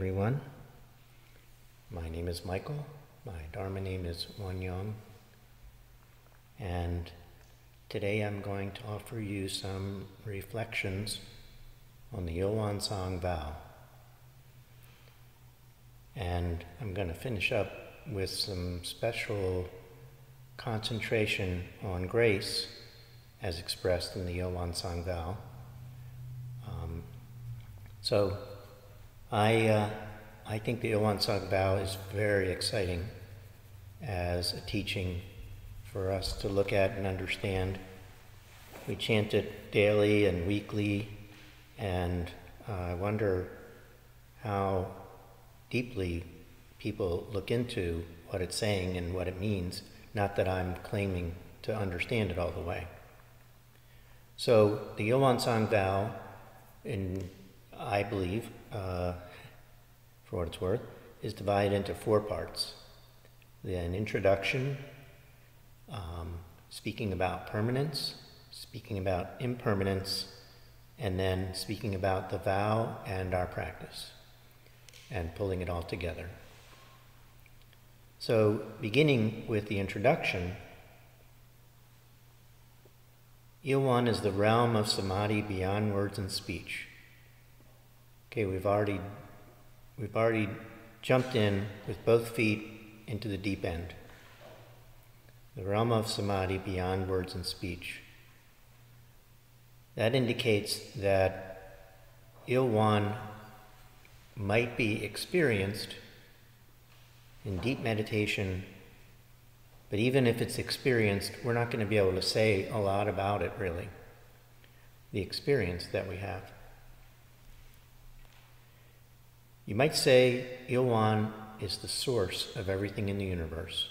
everyone. My name is Michael. My Dharma name is Wanyong. And today I'm going to offer you some reflections on the Il-Won-Sang vow. And I'm going to finish up with some special concentration on grace as expressed in the Song vow. Um, so I, uh, I think the Il-Won-Sang vow is very exciting as a teaching for us to look at and understand. We chant it daily and weekly, and uh, I wonder how deeply people look into what it's saying and what it means. Not that I'm claiming to understand it all the way. So the Il-Won-Sang vow, in, I believe, uh, for what it's worth, is divided into four parts. An introduction, um, speaking about permanence, speaking about impermanence, and then speaking about the vow and our practice, and pulling it all together. So, beginning with the introduction, Il-Won is the realm of samadhi beyond words and speech. Okay, we've already we've already jumped in with both feet into the deep end. The realm of samadhi beyond words and speech. That indicates that Il-Won might be experienced in deep meditation but even if it's experienced, we're not going to be able to say a lot about it, really. The experience that we have. You might say Il-Won is the source of everything in the universe,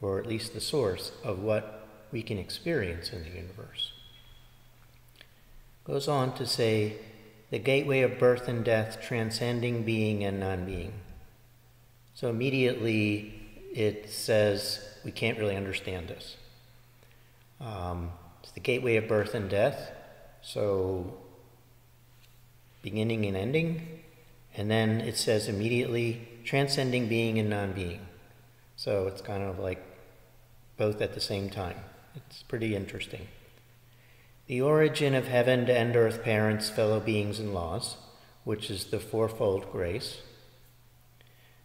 or at least the source of what we can experience in the universe. Goes on to say, the gateway of birth and death, transcending being and non being. So immediately it says we can't really understand this. Um, it's the gateway of birth and death, so beginning and ending. And then it says immediately transcending being and non being. So it's kind of like both at the same time. It's pretty interesting. The origin of heaven and earth parents, fellow beings, and laws, which is the fourfold grace.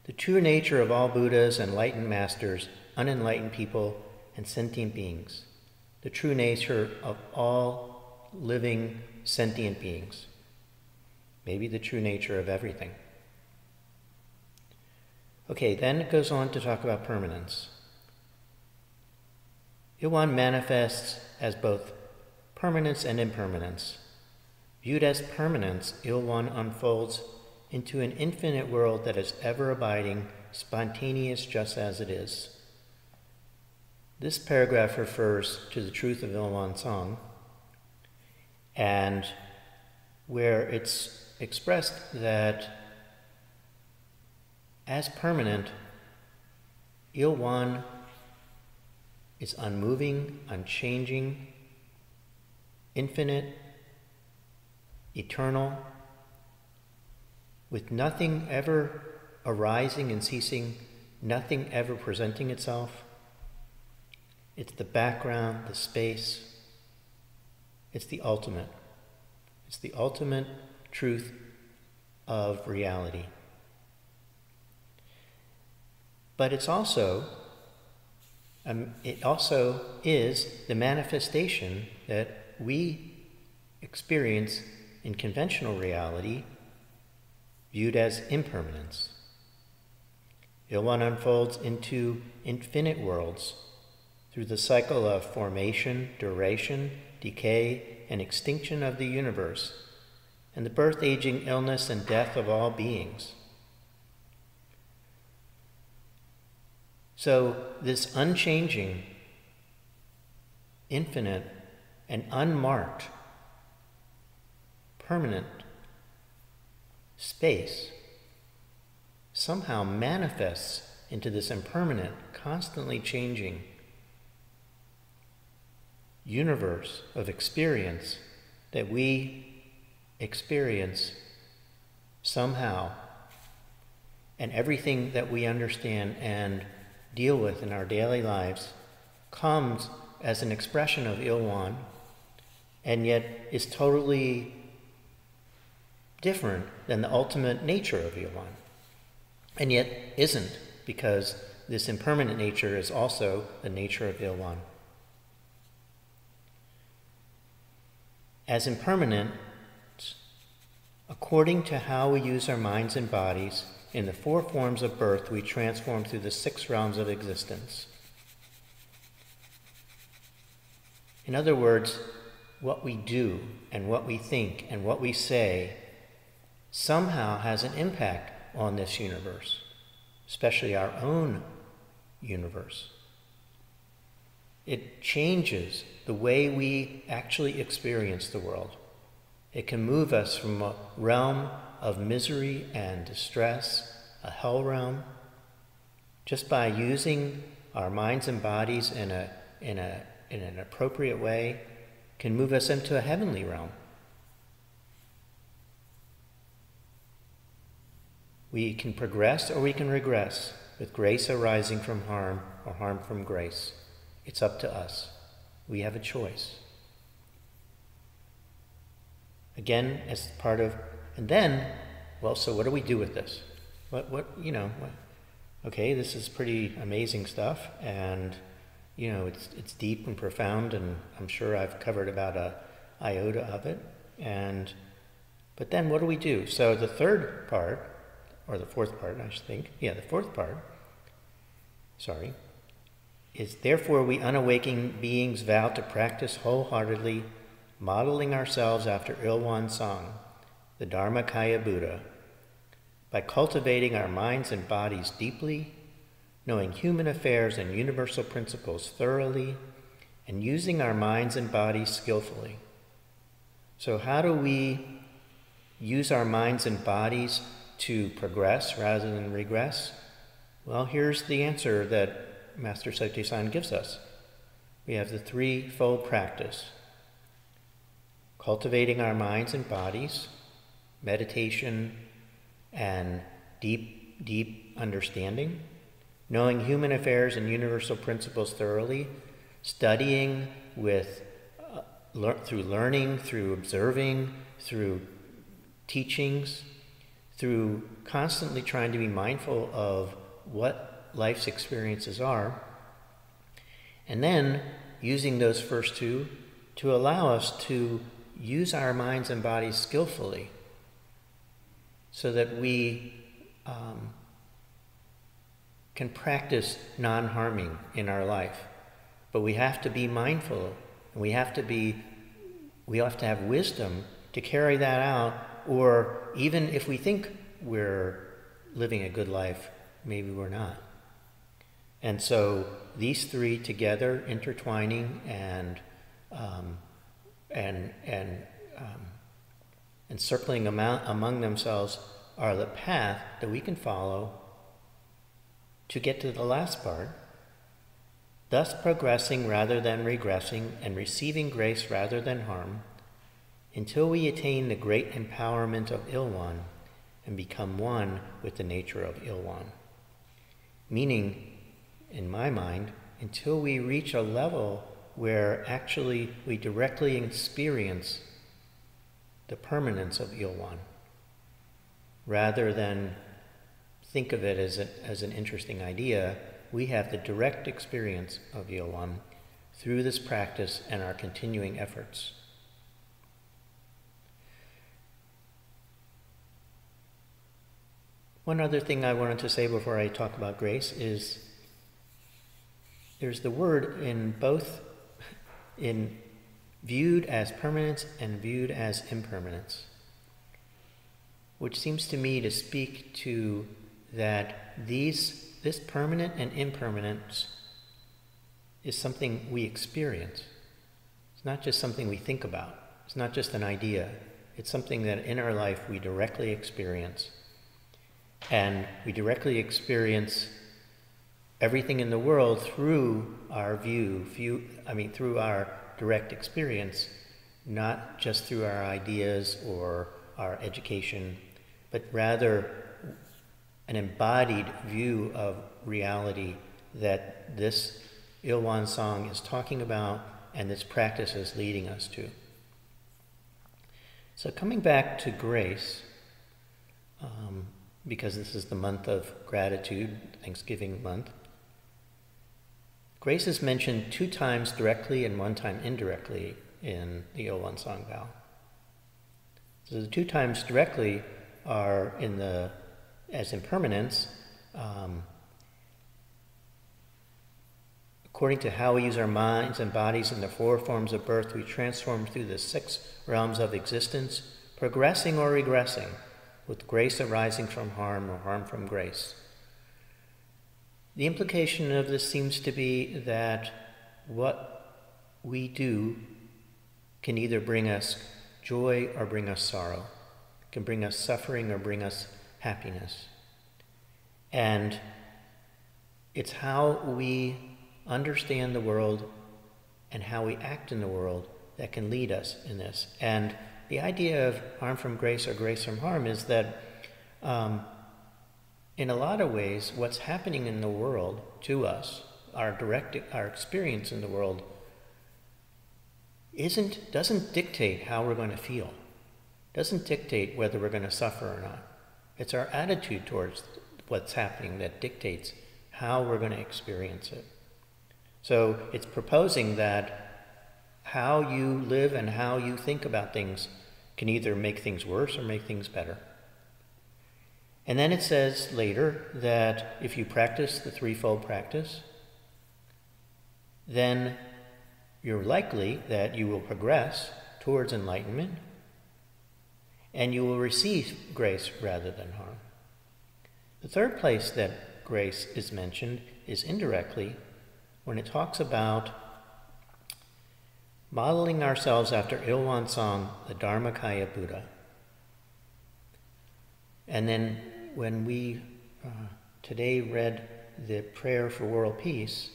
The true nature of all Buddhas, enlightened masters, unenlightened people, and sentient beings. The true nature of all living sentient beings. Maybe the true nature of everything. Okay, then it goes on to talk about permanence. Il-Won manifests as both permanence and impermanence. Viewed as permanence, Il-Won unfolds into an infinite world that is ever abiding, spontaneous just as it is. This paragraph refers to the truth of Il-Won-Sang, and where it's expressed that as permanent, Il-Won is unmoving, unchanging, infinite, eternal, with nothing ever arising and ceasing, nothing ever presenting itself. It's the background, the space. It's the ultimate. It's the ultimate truth of reality. But it's also, um, it also is the manifestation that we experience in conventional reality viewed as impermanence. Il-Won unfolds into infinite worlds through the cycle of formation, duration, decay, and extinction of the universe, and the birth, aging, illness, and death of all beings. So, this unchanging, infinite, and unmarked, permanent space somehow manifests into this impermanent, constantly changing universe of experience that we experience somehow, and everything that we understand and deal with in our daily lives comes as an expression of Il-Won, and yet is totally different than the ultimate nature of Il-Won, and yet isn't, because this impermanent nature is also the nature of Il-Won. As impermanent, according to how we use our minds and bodies, in the four forms of birth, we transform through the six realms of existence. In other words, what we do and what we think and what we say somehow has an impact on this universe, especially our own universe. It changes the way we actually experience the world. It can move us from a realm of misery and distress, a hell realm, just by using our minds and bodies in, a, in, a, in an appropriate way, can move us into a heavenly realm. We can progress or we can regress with grace arising from harm or harm from grace. It's up to us. We have a choice. Again, as part of, and then, well, so what do we do with this? What, what, you know, what, okay, this is pretty amazing stuff, and, you know, it's, it's deep and profound, and I'm sure I've covered about a iota of it, and, but then what do we do? So the third part, or the fourth part, I should think, yeah, the fourth part, sorry, is therefore we unawaking beings vow to practice wholeheartedly, modeling ourselves after Il-Won-Sang, the Dharmakaya Buddha, by cultivating our minds and bodies deeply, knowing human affairs and universal principles thoroughly, and using our minds and bodies skillfully. So, how do we use our minds and bodies to progress rather than regress? Well, here's the answer that Master Sotaesan gives us. We have the threefold practice cultivating our minds and bodies, meditation, and deep, deep understanding, knowing human affairs and universal principles thoroughly, studying with uh, le- through learning, through observing, through teachings, through constantly trying to be mindful of what life's experiences are, and then using those first two to allow us to use our minds and bodies skillfully so that we um, can practice non harming in our life. But we have to be mindful, and we have to be, we have to have wisdom to carry that out, or even if we think we're living a good life, maybe we're not. And so these three together, intertwining and um, and and um, and circling among, among themselves, are the path that we can follow to get to the last part. Thus, progressing rather than regressing, and receiving grace rather than harm, until we attain the great empowerment of Il-Won and become one with the nature of Il-Won. Meaning, in my mind, until we reach a level where actually we directly experience the permanence of Il-Won, rather than think of it as, a, as an interesting idea, we have the direct experience of Il-Won through this practice and our continuing efforts. One other thing I wanted to say before I talk about grace is there's the word in both in viewed as permanence and viewed as impermanence, which seems to me to speak to that these this permanent and impermanence is something we experience. It's not just something we think about. It's not just an idea. It's something that in our life we directly experience. And we directly experience everything in the world through our view, view I mean, through our direct experience, not just through our ideas or our education, but rather an embodied view of reality that this Il-Won-Sang is talking about and this practice is leading us to. So, coming back to grace, um, because this is the month of gratitude, Thanksgiving month, grace is mentioned two times directly and one time indirectly in the Il-Won-Sang Vow. So the two times directly are in the as impermanence. Um, according to how we use our minds and bodies in the four forms of birth, we transform through the six realms of existence, progressing or regressing, with grace arising from harm or harm from grace. The implication of this seems to be that what we do can either bring us joy or bring us sorrow, can bring us suffering or bring us happiness. And it's how we understand the world and how we act in the world that can lead us in this. And the idea of harm from grace or grace from harm is that, um, in a lot of ways, what's happening in the world to us, our direct, our experience in the world, isn't, doesn't dictate how we're going to feel, doesn't dictate whether we're going to suffer or not. It's our attitude towards what's happening that dictates how we're going to experience it. So it's proposing that how you live and how you think about things can either make things worse or make things better. And then it says later that if you practice the threefold practice, then you're likely that you will progress towards enlightenment and you will receive grace rather than harm. The third place that grace is mentioned is indirectly when it talks about modeling ourselves after Il-Won-Sang, the Dharmakaya Buddha. And then when we uh, today read the prayer for world peace,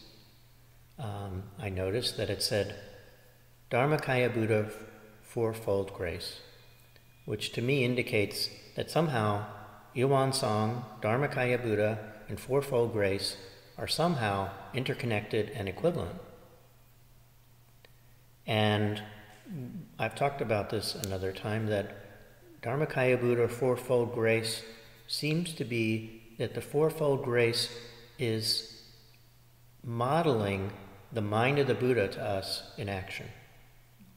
um, I noticed that it said Dharmakaya Buddha fourfold grace, which to me indicates that somehow Il-Won-Sang, Dharmakaya Buddha, and fourfold grace are somehow interconnected and equivalent. And I've talked about this another time that Dharmakaya Buddha fourfold grace seems to be that the fourfold grace is modeling the mind of the Buddha to us in action.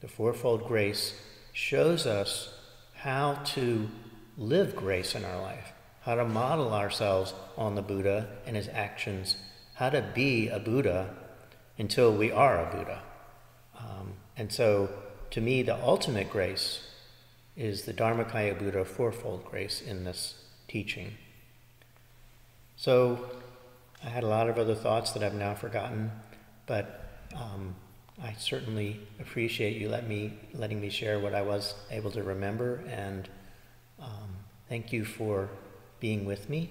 The fourfold grace shows us how to live grace in our life, how to model ourselves on the Buddha and his actions, how to be a Buddha until we are a Buddha. Um, and so, to me, the ultimate grace is the Dharmakaya Buddha fourfold grace in this teaching. So, I had a lot of other thoughts that I've now forgotten. But um, I certainly appreciate you let me, letting me share what I was able to remember, and um, thank you for being with me.